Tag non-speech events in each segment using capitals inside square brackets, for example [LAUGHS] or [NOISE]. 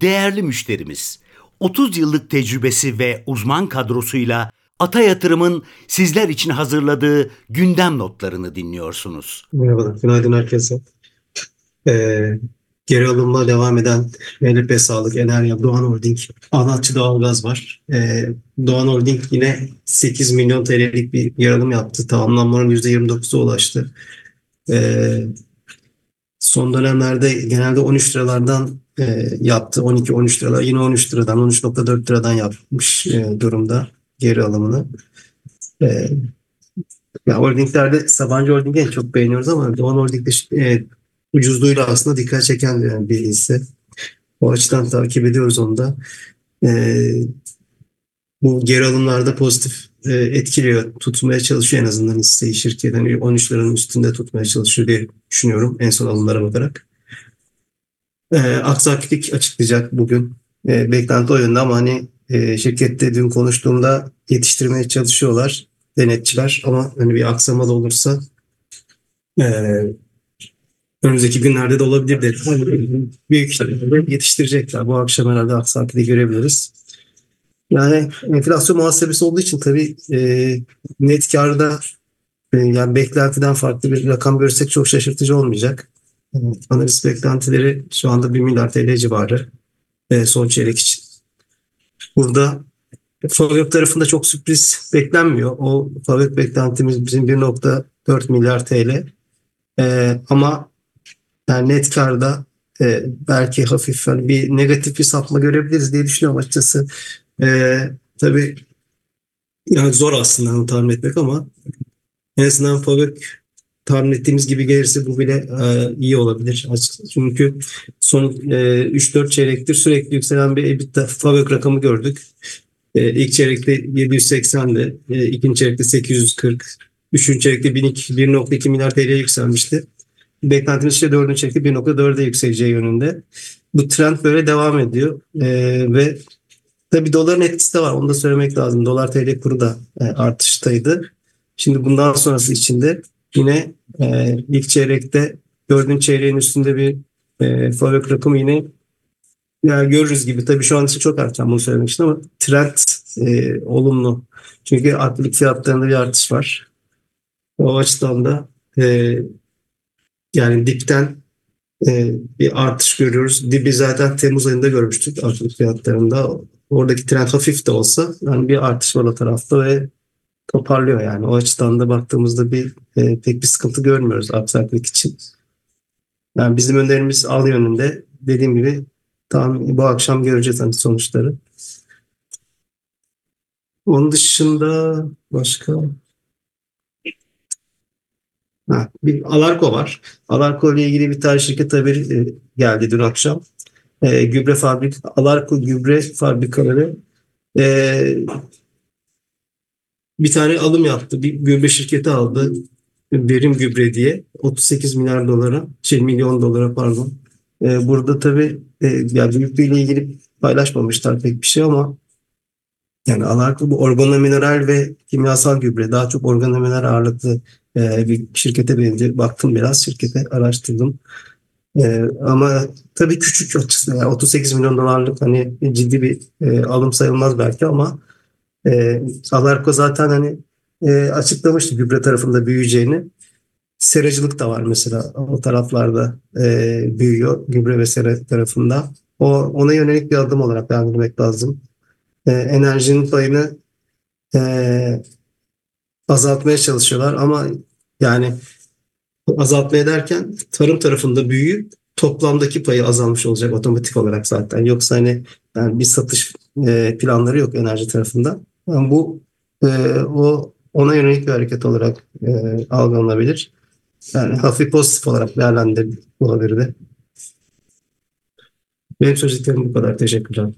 Değerli müşterimiz, 30 yıllık tecrübesi ve uzman kadrosuyla Ata Yatırım'ın sizler için hazırladığı gündem notlarını dinliyorsunuz. Merhabalar, günaydın herkese. Ee, geri alımla devam eden MLP Sağlık, Enerya, Doğan Holding, Anlatçı Doğalgaz var. Ee, Doğan Holding yine 8 milyon TL'lik bir geri alım yaptı. Tamamlanmanın %29'a ulaştı. Ee, son dönemlerde genelde 13 liralardan e, yaptı. 12-13 liralar. Yine 13 liradan, 13.4 liradan yapmış e, durumda geri alımını. E, ya holdinglerde Sabancı Holding'i çok beğeniyoruz ama Doğan Holding'de e, ucuzluğuyla aslında dikkat çeken bir hisse. O açıdan takip ediyoruz onu da. E, bu geri alımlarda pozitif e, etkiliyor. Tutmaya çalışıyor en azından hisseyi şirket. Yani 13 liranın üstünde tutmaya çalışıyor diye düşünüyorum en son alımlara bakarak. E, aksaklık açıklayacak bugün. E, beklenti o ama hani e, şirkette dün konuştuğumda yetiştirmeye çalışıyorlar denetçiler ama hani bir aksama da olursa e, önümüzdeki günlerde de olabilir de büyük ihtimalle yetiştirecekler. Bu akşam herhalde aksaklığı görebiliriz. Yani enflasyon muhasebesi olduğu için tabii e, net karda e, yani beklentiden farklı bir rakam görürsek çok şaşırtıcı olmayacak. Analiz beklentileri şu anda 1 milyar TL civarı e, son çeyrek için. Burada Favök tarafında çok sürpriz beklenmiyor. O Favök beklentimiz bizim 1.4 milyar TL. E, ama yani net karda e, belki hafif hani bir negatif bir sapma görebiliriz diye düşünüyorum açıkçası. E, tabii yani zor aslında tahmin etmek ama en azından Favök tahmin ettiğimiz gibi gelirse bu bile e, iyi olabilir. Çünkü son e, 3-4 çeyrektir sürekli yükselen bir EBITDA Favök rakamı gördük. E, ilk çeyrekte 780'di, e, ikinci çeyrekte 840, üçüncü çeyrekte 1.2 milyar TL'ye yükselmişti. Beklentimiz işte dördüncü çeyrekte 1.4'e yükseleceği yönünde. Bu trend böyle devam ediyor e, ve tabii doların etkisi de var. Onu da söylemek lazım. Dolar TL kuru da e, artıştaydı. Şimdi bundan sonrası içinde yine e, ilk çeyrekte dördüncü çeyreğin üstünde bir e, fabrik rakamı yine yani görürüz gibi. Tabii şu an için çok erken bunu söylemek için ama trend e, olumlu. Çünkü akrilik fiyatlarında bir artış var. O açıdan da e, yani dipten e, bir artış görüyoruz. Dibi zaten Temmuz ayında görmüştük akrilik fiyatlarında. Oradaki trend hafif de olsa yani bir artış var o tarafta ve toparlıyor yani. O açıdan da baktığımızda bir e, pek bir sıkıntı görmüyoruz aksaklık için. Yani bizim önerimiz al yönünde. Dediğim gibi tam bu akşam göreceğiz hani sonuçları. Onun dışında başka ha, bir Alarko var. Alarko ile ilgili bir tane şirket haberi e, geldi dün akşam. E, gübre fabrik Alarko gübre fabrikaları e, bir tane alım yaptı. Bir gübre şirketi aldı. Verim Gübre diye 38 milyar dolara, şey milyon dolara pardon. E, burada tabii e, yani ile ilgili paylaşmamışlar pek bir şey ama yani Alarko bu organomineral ve kimyasal gübre daha çok organomineral ağırlıklı e, bir şirkete benziyor. Baktım biraz şirkete araştırdım. E, ama tabii küçük açısından yani 38 milyon dolarlık hani ciddi bir e, alım sayılmaz belki ama e, Alarko zaten hani e, açıklamıştı gübre tarafında büyüyeceğini. Seracılık da var mesela o taraflarda e, büyüyor gübre ve sera tarafında. O ona yönelik bir adım olarak değerlendirmek lazım. E, enerjinin payını e, azaltmaya çalışıyorlar ama yani azaltmaya derken tarım tarafında büyüyüp toplamdaki payı azalmış olacak otomatik olarak zaten. Yoksa hani yani bir satış e, planları yok enerji tarafında. Bu e, o ona yönelik bir hareket olarak e, algılanabilir. Yani hafif pozitif olarak değerlendirebilirdi. Benim söyleyeceklerim bu kadar. Teşekkürler.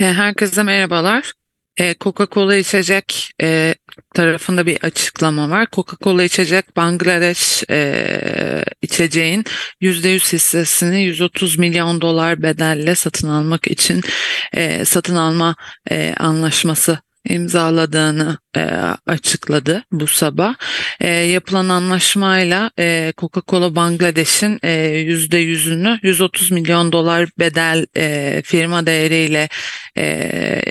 E, herkese merhabalar. E, Coca-Cola içecek e, tarafında bir açıklama var. Coca-Cola içecek Bangladeş e, içeceğin %100 hissesini 130 milyon dolar bedelle satın almak için e, satın alma e, anlaşması imzaladığını e, açıkladı bu sabah. E, yapılan anlaşmayla e, Coca-Cola Bangladeş'in e, %100'ünü 130 milyon dolar bedel e, firma değeriyle e,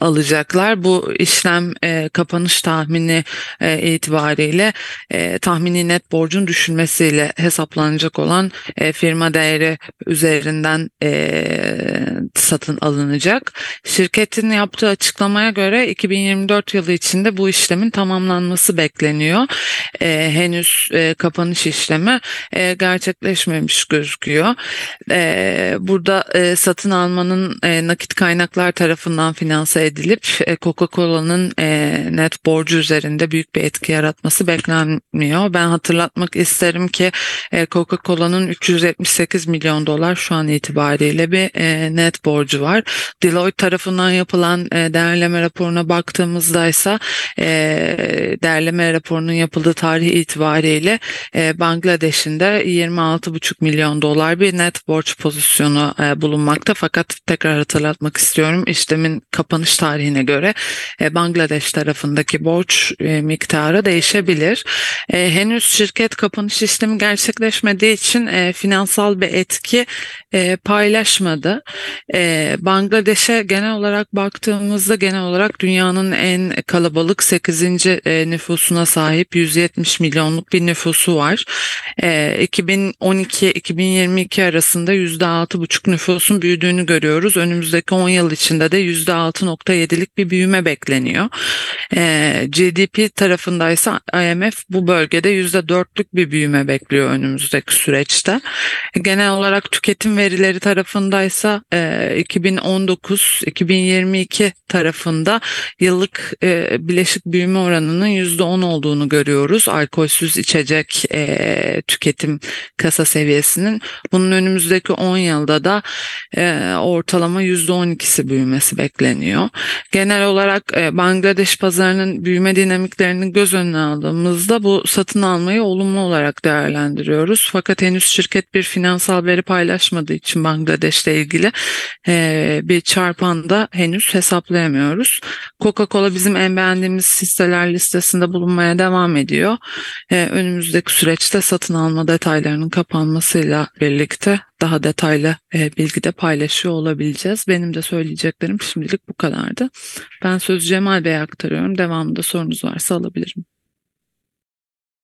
alacaklar. Bu işlem e, kapanış tahmini e, itibariyle e, tahmini net borcun düşülmesiyle hesaplanacak olan e, firma değeri üzerinden e, satın alınacak. Şirketin yaptığı açıklamaya göre 2024 yılı içinde bu işlemin tamamlanması bekleniyor. E, henüz e, kapanış işlemi e, gerçekleşmemiş gözüküyor. E, burada e, satın almanın e, nakit kaynaklar tarafından finanse edilip e, Coca-Cola'nın e, net borcu üzerinde büyük bir etki yaratması beklenmiyor. Ben hatırlatmak isterim ki e, Coca-Cola'nın 378 milyon dolar şu an itibariyle bir e, net borcu var. Deloitte tarafından yapılan e, değerleme raporuna baktığımızda ise e, değerleme raporunun yapıldığı tarih itibariyle e, Bangladeş'in de 26,5 milyon dolar bir net borç pozisyonu e, bulunmakta. Fakat tekrar hatırlatmak istiyorum işlemin kapanış tarihine göre e, Bangladeş tarafındaki borç e, miktarı değişebilir. E, henüz şirket kapanış işlemi gerçekleşmediği için e, finansal bir etki e, paylaşmadı. E, Bangladeş'e genel olarak baktığımızda genel olarak dünyanın en kalabalık 8. E, nüfusuna sahip 170 milyonluk bir nüfusu var. E, 2012-2022 arasında %6,5 nüfusun büyüdüğünü görüyoruz. Önümüzdeki 10 yıl içinde de %6,7'lik bir büyüme bekleniyor. E, GDP tarafındaysa IMF bu bölgede %4'lük bir büyüme bekliyor önümüzdeki süreçte. Genel olarak tüketim verileri tarafındaysa e, 2019-2022 tarafında yıllık e, bileşik büyüme oranının %10 olduğunu görüyoruz. Alkolsüz içecek e, tüketim kasa seviyesinin. Bunun önümüzdeki 10 yılda da e, ortalama %12'si büyümesi bekleniyor. Genel olarak e, Bangladeş pazarının büyüme dinamiklerini göz önüne aldığımızda bu satın almayı olumlu olarak değerlendiriyoruz. Fakat henüz şirket bir finansal veri paylaşmadığı için Bangladeş'le ilgili e, bir çarpan da henüz hesaplayamıyoruz. Coca-Cola bizim en beğendiğimiz hisseler listesinde bulunmaya devam ediyor. E, önümüzdeki süreçte satın alma detaylarının kapanmasıyla birlikte daha detaylı e, bilgi de paylaşıyor olabileceğiz. Benim de söyleyeceklerim şimdilik bu kadardı. Ben sözü Cemal Bey'e aktarıyorum. Devamında sorunuz varsa alabilirim.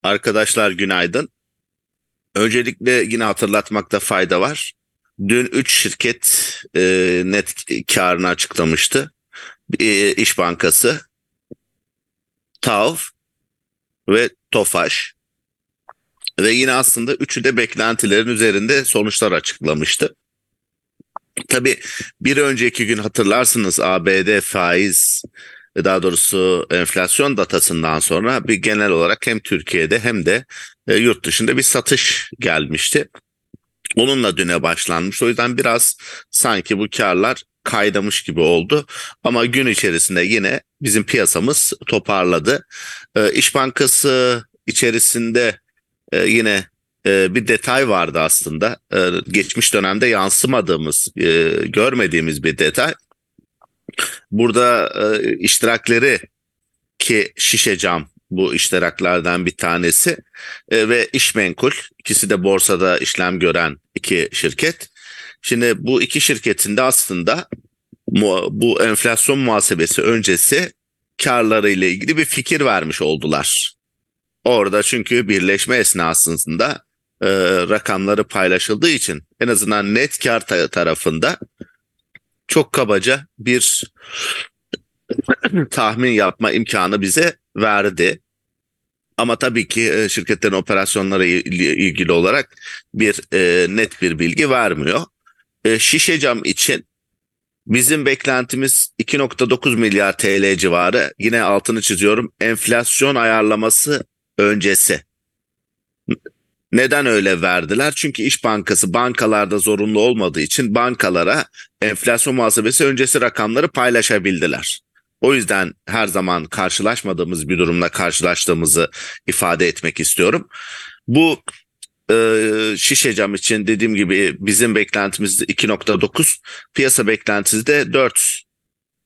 Arkadaşlar günaydın. Öncelikle yine hatırlatmakta fayda var. Dün 3 şirket e, net karını açıklamıştı. E, İş Bankası, TAV ve TOFAŞ. Ve yine aslında üçü de beklentilerin üzerinde sonuçlar açıklamıştı. Tabii bir önceki gün hatırlarsınız ABD faiz daha doğrusu enflasyon datasından sonra bir genel olarak hem Türkiye'de hem de e, yurt dışında bir satış gelmişti. Onunla düne başlanmış. O yüzden biraz sanki bu karlar kaydamış gibi oldu. Ama gün içerisinde yine bizim piyasamız toparladı. E, İş Bankası içerisinde e, yine e, bir detay vardı aslında. E, geçmiş dönemde yansımadığımız, e, görmediğimiz bir detay. Burada e, iştirakleri ki şişe cam bu iştiraklardan bir tanesi e, ve işmenkul ikisi de borsada işlem gören iki şirket. Şimdi bu iki şirketin de aslında bu enflasyon muhasebesi öncesi karları ile ilgili bir fikir vermiş oldular. Orada çünkü birleşme esnasında e, rakamları paylaşıldığı için en azından net kar tarafında çok kabaca bir [CLEARS THROAT] tahmin yapma imkanı bize verdi. Ama tabii ki e, şirketlerin operasyonları ilgili olarak bir e, net bir bilgi vermiyor. E, şişe cam için bizim beklentimiz 2.9 milyar TL civarı. Yine altını çiziyorum. Enflasyon ayarlaması öncesi. Neden öyle verdiler? Çünkü İş Bankası bankalarda zorunlu olmadığı için bankalara enflasyon muhasebesi öncesi rakamları paylaşabildiler. O yüzden her zaman karşılaşmadığımız bir durumla karşılaştığımızı ifade etmek istiyorum. Bu e, şişe cam için dediğim gibi bizim beklentimiz 2.9, piyasa beklentisi de 4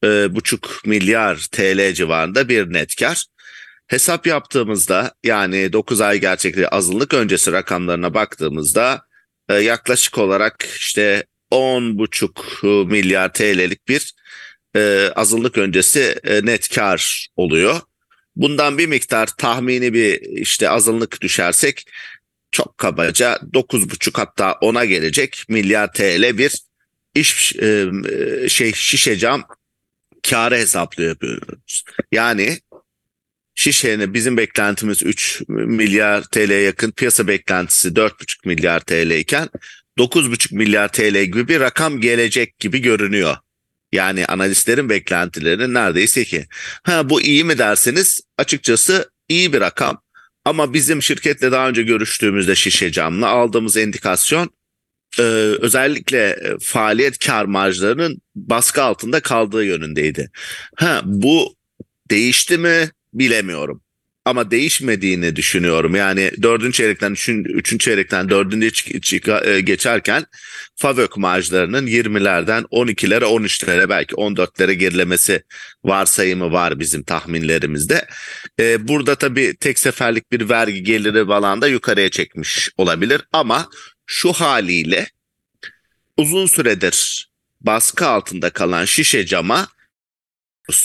e, buçuk milyar TL civarında bir net kar. Hesap yaptığımızda yani 9 ay gerçekliği azınlık öncesi rakamlarına baktığımızda e, yaklaşık olarak işte 10,5 milyar TL'lik bir e, azınlık öncesi e, net kar oluyor. Bundan bir miktar tahmini bir işte azınlık düşersek çok kabaca 9,5 hatta 10'a gelecek milyar TL bir iş e, şey şişe cam karı hesaplıyor yapıyoruz. Yani şişenin bizim beklentimiz 3 milyar TL yakın piyasa beklentisi 4,5 milyar TL iken 9,5 milyar TL gibi bir rakam gelecek gibi görünüyor. Yani analistlerin beklentileri neredeyse ki. Ha bu iyi mi derseniz açıkçası iyi bir rakam. Ama bizim şirketle daha önce görüştüğümüzde şişe camla aldığımız indikasyon e, özellikle faaliyet kar marjlarının baskı altında kaldığı yönündeydi. Ha bu değişti mi bilemiyorum ama değişmediğini düşünüyorum. Yani dördüncü çeyrekten üçüncü çeyrekten dördüncü e, geçerken FAVÖK marjlarının 20'lerden 12'lere 13'lere belki 14'lere gerilemesi varsayımı var bizim tahminlerimizde. Ee, burada tabii tek seferlik bir vergi geliri falan da yukarıya çekmiş olabilir ama şu haliyle uzun süredir baskı altında kalan şişe cama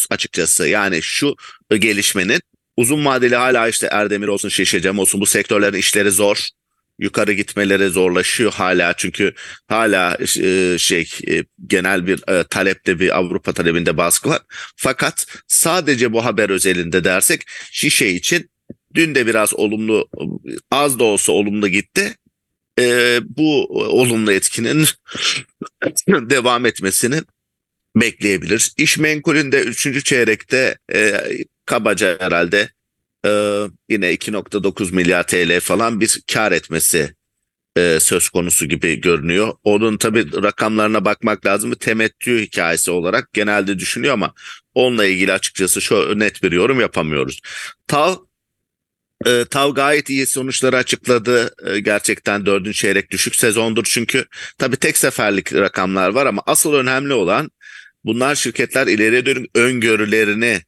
açıkçası yani şu gelişmenin uzun vadeli hala işte Erdemir olsun Şişecam olsun bu sektörlerin işleri zor. Yukarı gitmeleri zorlaşıyor hala çünkü hala e, şey e, genel bir e, talepte bir Avrupa talebinde baskı var. Fakat sadece bu haber özelinde dersek şişe için dün de biraz olumlu az da olsa olumlu gitti. E, bu olumlu etkinin [LAUGHS] devam etmesini bekleyebilir. İş menkulünde 3. çeyrekte e, kabaca herhalde e, yine 2.9 milyar TL falan bir kar etmesi e, söz konusu gibi görünüyor. Onun tabi rakamlarına bakmak lazım. Temettü hikayesi olarak genelde düşünüyor ama onunla ilgili açıkçası şu net bir yorum yapamıyoruz. TAV e, TAV gayet iyi sonuçları açıkladı. E, gerçekten dördüncü çeyrek düşük sezondur çünkü tabi tek seferlik rakamlar var ama asıl önemli olan bunlar şirketler ileriye dönük öngörülerini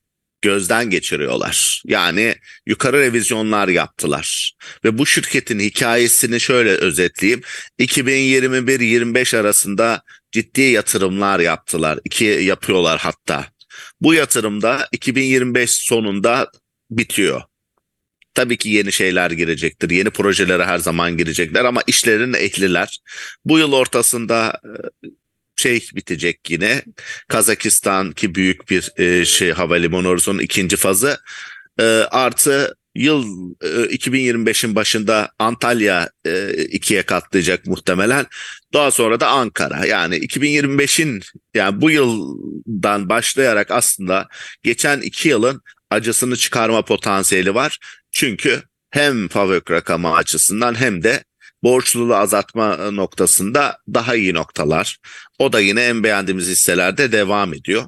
gözden geçiriyorlar. Yani yukarı revizyonlar yaptılar. Ve bu şirketin hikayesini şöyle özetleyeyim. 2021-25 arasında ciddi yatırımlar yaptılar. İki yapıyorlar hatta. Bu yatırımda 2025 sonunda bitiyor. Tabii ki yeni şeyler girecektir. Yeni projelere her zaman girecekler ama işlerin ehliler. Bu yıl ortasında şey bitecek yine. Kazakistan ki büyük bir e, şey havalimanı orusunun ikinci fazı. E, artı yıl e, 2025'in başında Antalya e, ikiye katlayacak muhtemelen. Daha sonra da Ankara. Yani 2025'in yani bu yıldan başlayarak aslında geçen iki yılın acısını çıkarma potansiyeli var. Çünkü hem FAVÖK rakamı açısından hem de borçluluğu azaltma noktasında daha iyi noktalar. O da yine en beğendiğimiz hisselerde devam ediyor.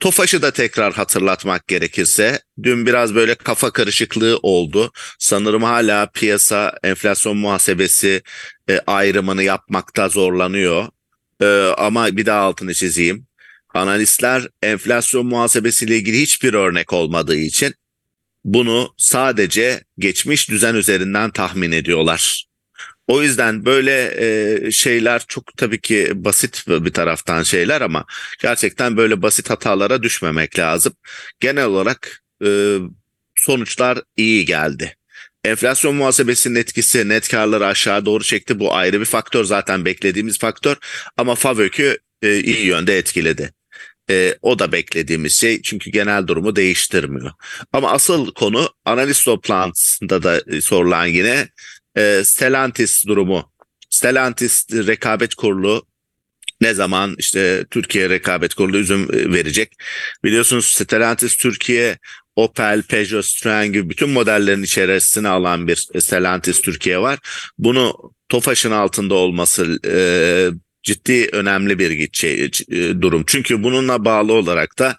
Tofaş'ı da tekrar hatırlatmak gerekirse dün biraz böyle kafa karışıklığı oldu. Sanırım hala piyasa enflasyon muhasebesi e, ayrımını yapmakta zorlanıyor. E, ama bir daha altını çizeyim. Analistler enflasyon muhasebesiyle ilgili hiçbir örnek olmadığı için bunu sadece geçmiş düzen üzerinden tahmin ediyorlar. O yüzden böyle e, şeyler çok tabii ki basit bir taraftan şeyler ama gerçekten böyle basit hatalara düşmemek lazım. Genel olarak e, sonuçlar iyi geldi. Enflasyon muhasebesinin etkisi net karları aşağı doğru çekti. Bu ayrı bir faktör zaten beklediğimiz faktör ama FAVÖK'ü e, iyi yönde etkiledi. E, o da beklediğimiz şey çünkü genel durumu değiştirmiyor. Ama asıl konu analiz toplantısında da sorulan yine e, Stellantis durumu. Stellantis rekabet kurulu ne zaman işte Türkiye rekabet kurulu üzüm e, verecek. Biliyorsunuz Stellantis Türkiye Opel, Peugeot, Citroen gibi bütün modellerin içerisine alan bir Stellantis Türkiye var. Bunu TOFAŞ'ın altında olması e, ciddi önemli bir şey, e, durum. Çünkü bununla bağlı olarak da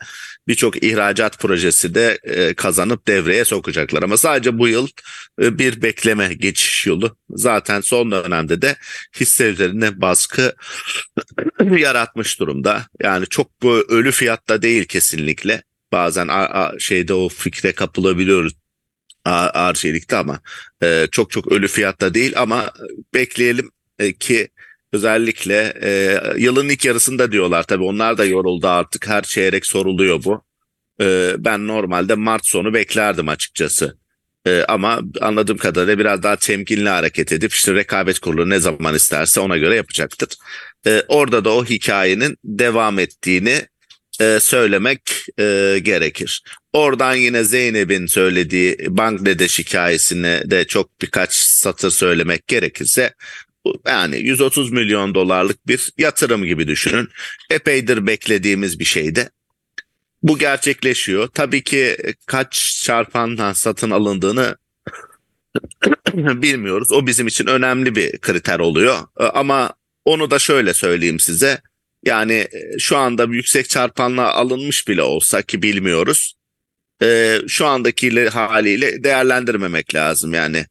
birçok ihracat projesi de e, kazanıp devreye sokacaklar. Ama sadece bu yıl e, bir bekleme geçiş yolu. Zaten son dönemde de hisse üzerine baskı [CLEARS THROAT] yaratmış durumda. Yani çok ölü fiyatta değil kesinlikle. Bazen şeyde o fikre kapılabiliyoruz ağır şeylikte ama e, çok çok ölü fiyatta değil ama bekleyelim ki özellikle e, yılın ilk yarısında diyorlar tabii onlar da yoruldu artık her çeyrek soruluyor bu. E, ben normalde Mart sonu beklerdim açıkçası. E, ama anladığım kadarıyla biraz daha temkinli hareket edip işte rekabet kurulu ne zaman isterse ona göre yapacaktır. E, orada da o hikayenin devam ettiğini e, söylemek e, gerekir. Oradan yine Zeynep'in söylediği Bangladeş hikayesine de çok birkaç satır söylemek gerekirse yani 130 milyon dolarlık bir yatırım gibi düşünün. Epeydir beklediğimiz bir şeydi. Bu gerçekleşiyor. Tabii ki kaç çarpandan satın alındığını [CLEARS THROAT] bilmiyoruz. O bizim için önemli bir kriter oluyor. Ama onu da şöyle söyleyeyim size. Yani e, şu anda yüksek çarpanla alınmış bile olsa ki bilmiyoruz. E, şu andaki haliyle değerlendirmemek lazım. Yani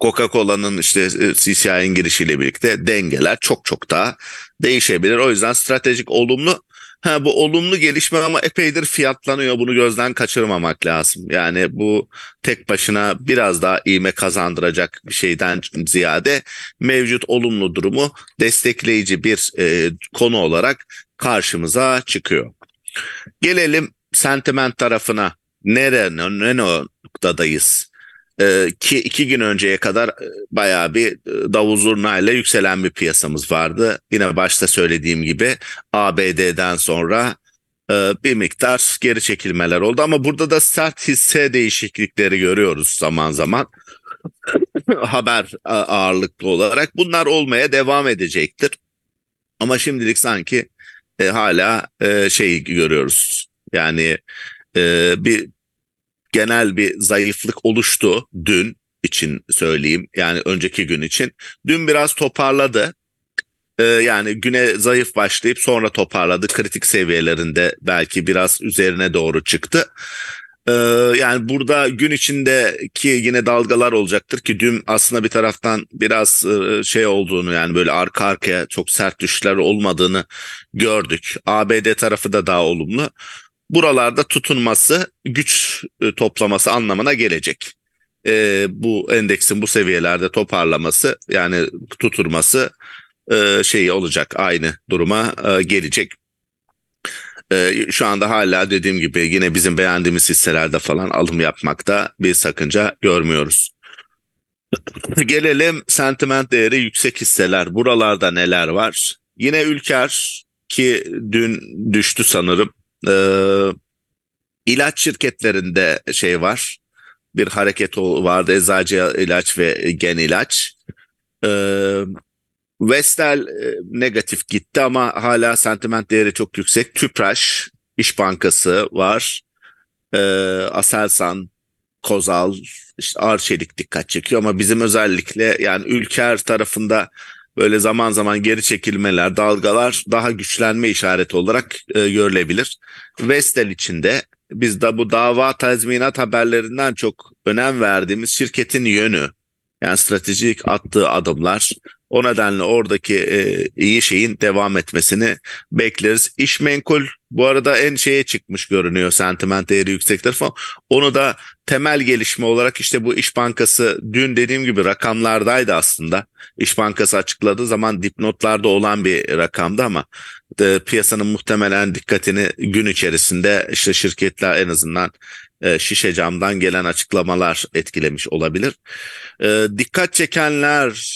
Coca-Cola'nın işte e, CCI'nin girişiyle birlikte dengeler çok çok daha değişebilir. O yüzden stratejik olumlu Ha, bu olumlu gelişme ama epeydir fiyatlanıyor. Bunu gözden kaçırmamak lazım. Yani bu tek başına biraz daha iğme kazandıracak bir şeyden ziyade mevcut olumlu durumu destekleyici bir e, konu olarak karşımıza çıkıyor. Gelelim sentiment tarafına. Nere, ne noktadayız? Ee, ki iki gün önceye kadar e, bayağı bir e, davul zurnayla yükselen bir piyasamız vardı. Yine başta söylediğim gibi ABD'den sonra e, bir miktar geri çekilmeler oldu ama burada da sert hisse değişiklikleri görüyoruz zaman zaman. [LAUGHS] Haber ağırlıklı olarak bunlar olmaya devam edecektir. Ama şimdilik sanki e, hala e, şey görüyoruz. Yani e, bir genel bir zayıflık oluştu dün için söyleyeyim. Yani önceki gün için. Dün biraz toparladı. Ee, yani güne zayıf başlayıp sonra toparladı. Kritik seviyelerinde belki biraz üzerine doğru çıktı. Ee, yani burada gün içindeki yine dalgalar olacaktır ki dün aslında bir taraftan biraz e, şey olduğunu yani böyle arka arkaya çok sert düşüşler olmadığını gördük. ABD tarafı da daha olumlu buralarda tutunması, güç e, toplaması anlamına gelecek. E, bu endeksin bu seviyelerde toparlaması yani tuturması e, şeyi olacak aynı duruma e, gelecek. E, şu anda hala dediğim gibi yine bizim beğendiğimiz hisselerde falan alım yapmakta bir sakınca görmüyoruz. [LAUGHS] Gelelim sentiment değeri yüksek hisseler. Buralarda neler var? Yine Ülker ki dün düştü sanırım. Ee, ilaç şirketlerinde şey var. Bir hareket vardı. Eczacı ilaç ve gen ilaç. Ee, Vestel e, negatif gitti ama hala sentiment değeri çok yüksek. Tüpraş, İş Bankası var. Ee, Aselsan, Kozal, işte Arçelik dikkat çekiyor ama bizim özellikle yani Ülker tarafında böyle zaman zaman geri çekilmeler, dalgalar daha güçlenme işareti olarak e, görülebilir. Vestel içinde biz de bu dava tazminat haberlerinden çok önem verdiğimiz şirketin yönü, yani stratejik attığı adımlar, o nedenle oradaki e, iyi şeyin devam etmesini bekleriz. İş menkul bu arada en şeye çıkmış görünüyor sentiment değeri yüksek tarafı. Onu da temel gelişme olarak işte bu İş Bankası dün dediğim gibi rakamlardaydı aslında. İş Bankası açıkladığı zaman dipnotlarda olan bir rakamdı ama e, piyasanın muhtemelen dikkatini gün içerisinde işte şirketler en azından e, şişe camdan gelen açıklamalar etkilemiş olabilir. E, dikkat çekenler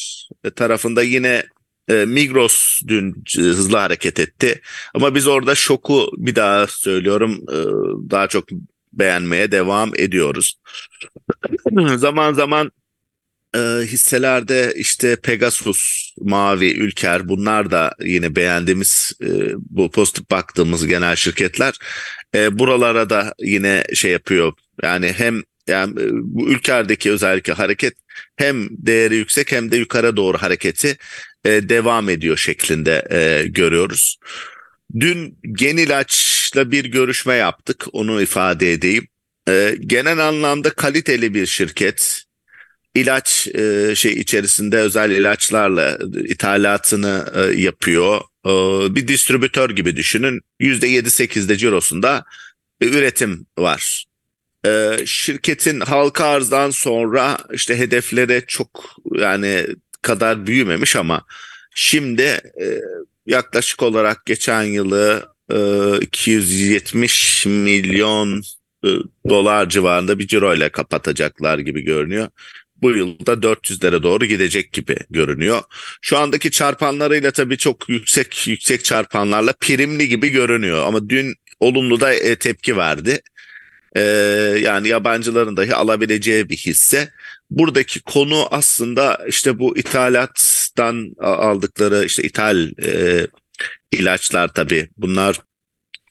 tarafında yine e, Migros dün hızlı hareket etti. Ama biz orada şoku bir daha söylüyorum e, daha çok beğenmeye devam ediyoruz. [CLEARS THROAT] zaman zaman e, hisselerde işte Pegasus, Mavi, Ülker bunlar da yine beğendiğimiz e, bu pozitif baktığımız genel şirketler. E, buralara da yine şey yapıyor. Yani hem yani e, bu ülkelerdeki özellikle hareket hem değeri yüksek hem de yukarı doğru hareketi e, devam ediyor şeklinde e, görüyoruz. Dün gen ilaç İlaç'la bir görüşme yaptık. Onu ifade edeyim. E, genel anlamda kaliteli bir şirket. İlaç e, şey içerisinde özel ilaçlarla ithalatını e, yapıyor. E, bir distribütör gibi düşünün. %7-8'de cirosunda e, üretim var. E, şirketin halka arzdan sonra işte hedefleri çok yani kadar büyümemiş ama şimdi e, yaklaşık olarak geçen yılı e, 270 milyon e, dolar civarında bir ciro ile kapatacaklar gibi görünüyor. Bu yılda 400'lere doğru gidecek gibi görünüyor. Şu andaki çarpanlarıyla tabii çok yüksek yüksek çarpanlarla primli gibi görünüyor ama dün olumlu da e, tepki verdi. E, yani yabancıların dahi alabileceği bir hisse. Buradaki konu aslında işte bu ithalattan aldıkları işte ithal e, ilaçlar tabii bunlar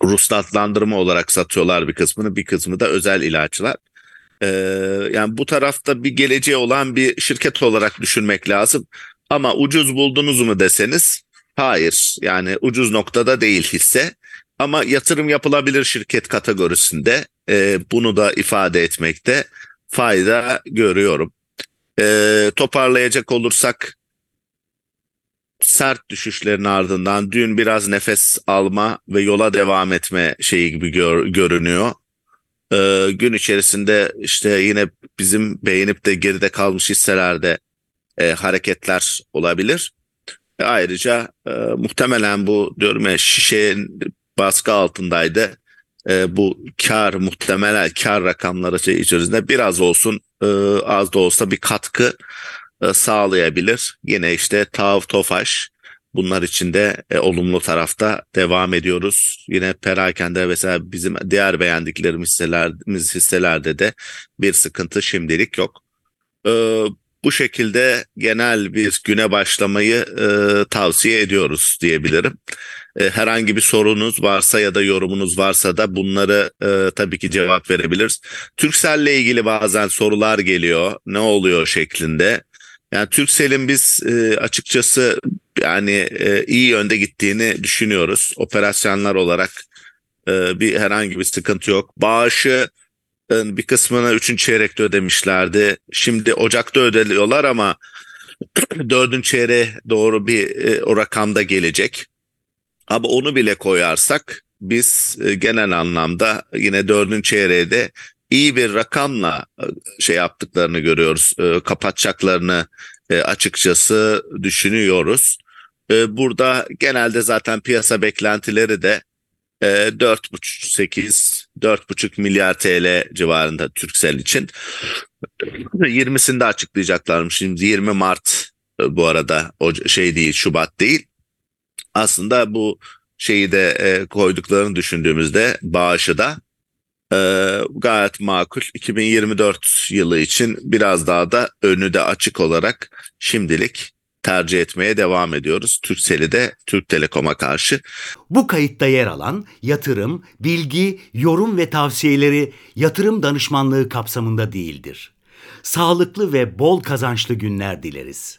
ruhsatlandırma olarak satıyorlar bir kısmını bir kısmı da özel ilaçlar. Ee, yani bu tarafta bir geleceği olan bir şirket olarak düşünmek lazım. Ama ucuz buldunuz mu deseniz hayır yani ucuz noktada değil hisse. Ama yatırım yapılabilir şirket kategorisinde e, bunu da ifade etmekte fayda görüyorum. E, toparlayacak olursak sert düşüşlerin ardından dün biraz nefes alma ve yola devam etme şeyi gibi gör, görünüyor. Ee, gün içerisinde işte yine bizim beğenip de geride kalmış hisselerde e, hareketler olabilir. E, ayrıca e, muhtemelen bu diyorum ya şişenin baskı altındaydı. E, bu kar muhtemelen kar rakamları şey içerisinde biraz olsun e, az da olsa bir katkı e, sağlayabilir. Yine işte TAV, TOFAŞ bunlar içinde e, olumlu tarafta devam ediyoruz. Yine perakende mesela bizim diğer beğendiklerimiz hisselerimiz hisselerde de bir sıkıntı şimdilik yok. E, bu şekilde genel bir güne başlamayı e, tavsiye ediyoruz diyebilirim. E, herhangi bir sorunuz varsa ya da yorumunuz varsa da bunları e, tabii ki cevap verebiliriz. Türkcell'le ilgili bazen sorular geliyor. Ne oluyor şeklinde. Yani Türkcell'in biz e, açıkçası yani e, iyi yönde gittiğini düşünüyoruz. Operasyonlar olarak e, bir herhangi bir sıkıntı yok. Bağışı bir kısmını üçüncü çeyrekte ödemişlerdi. Şimdi Ocak'ta ödeliyorlar ama [CLEARS THROAT] dördüncü çeyreğe doğru bir e, o rakamda gelecek. Ama onu bile koyarsak biz e, genel anlamda yine dördüncü çeyreğe de iyi bir rakamla e, şey yaptıklarını görüyoruz. E, kapatacaklarını e, açıkçası düşünüyoruz. Burada genelde zaten piyasa beklentileri de 4,5 4,5 milyar TL civarında Türksel için. 20'sinde açıklayacaklarmış. Şimdi 20 Mart bu arada o şey değil Şubat değil. Aslında bu şeyi de koyduklarını düşündüğümüzde bağışı da ee, gayet makul. 2024 yılı için biraz daha da önü de açık olarak şimdilik tercih etmeye devam ediyoruz. Türkcell'i de Türk Telekom'a karşı. Bu kayıtta yer alan yatırım, bilgi, yorum ve tavsiyeleri yatırım danışmanlığı kapsamında değildir. Sağlıklı ve bol kazançlı günler dileriz.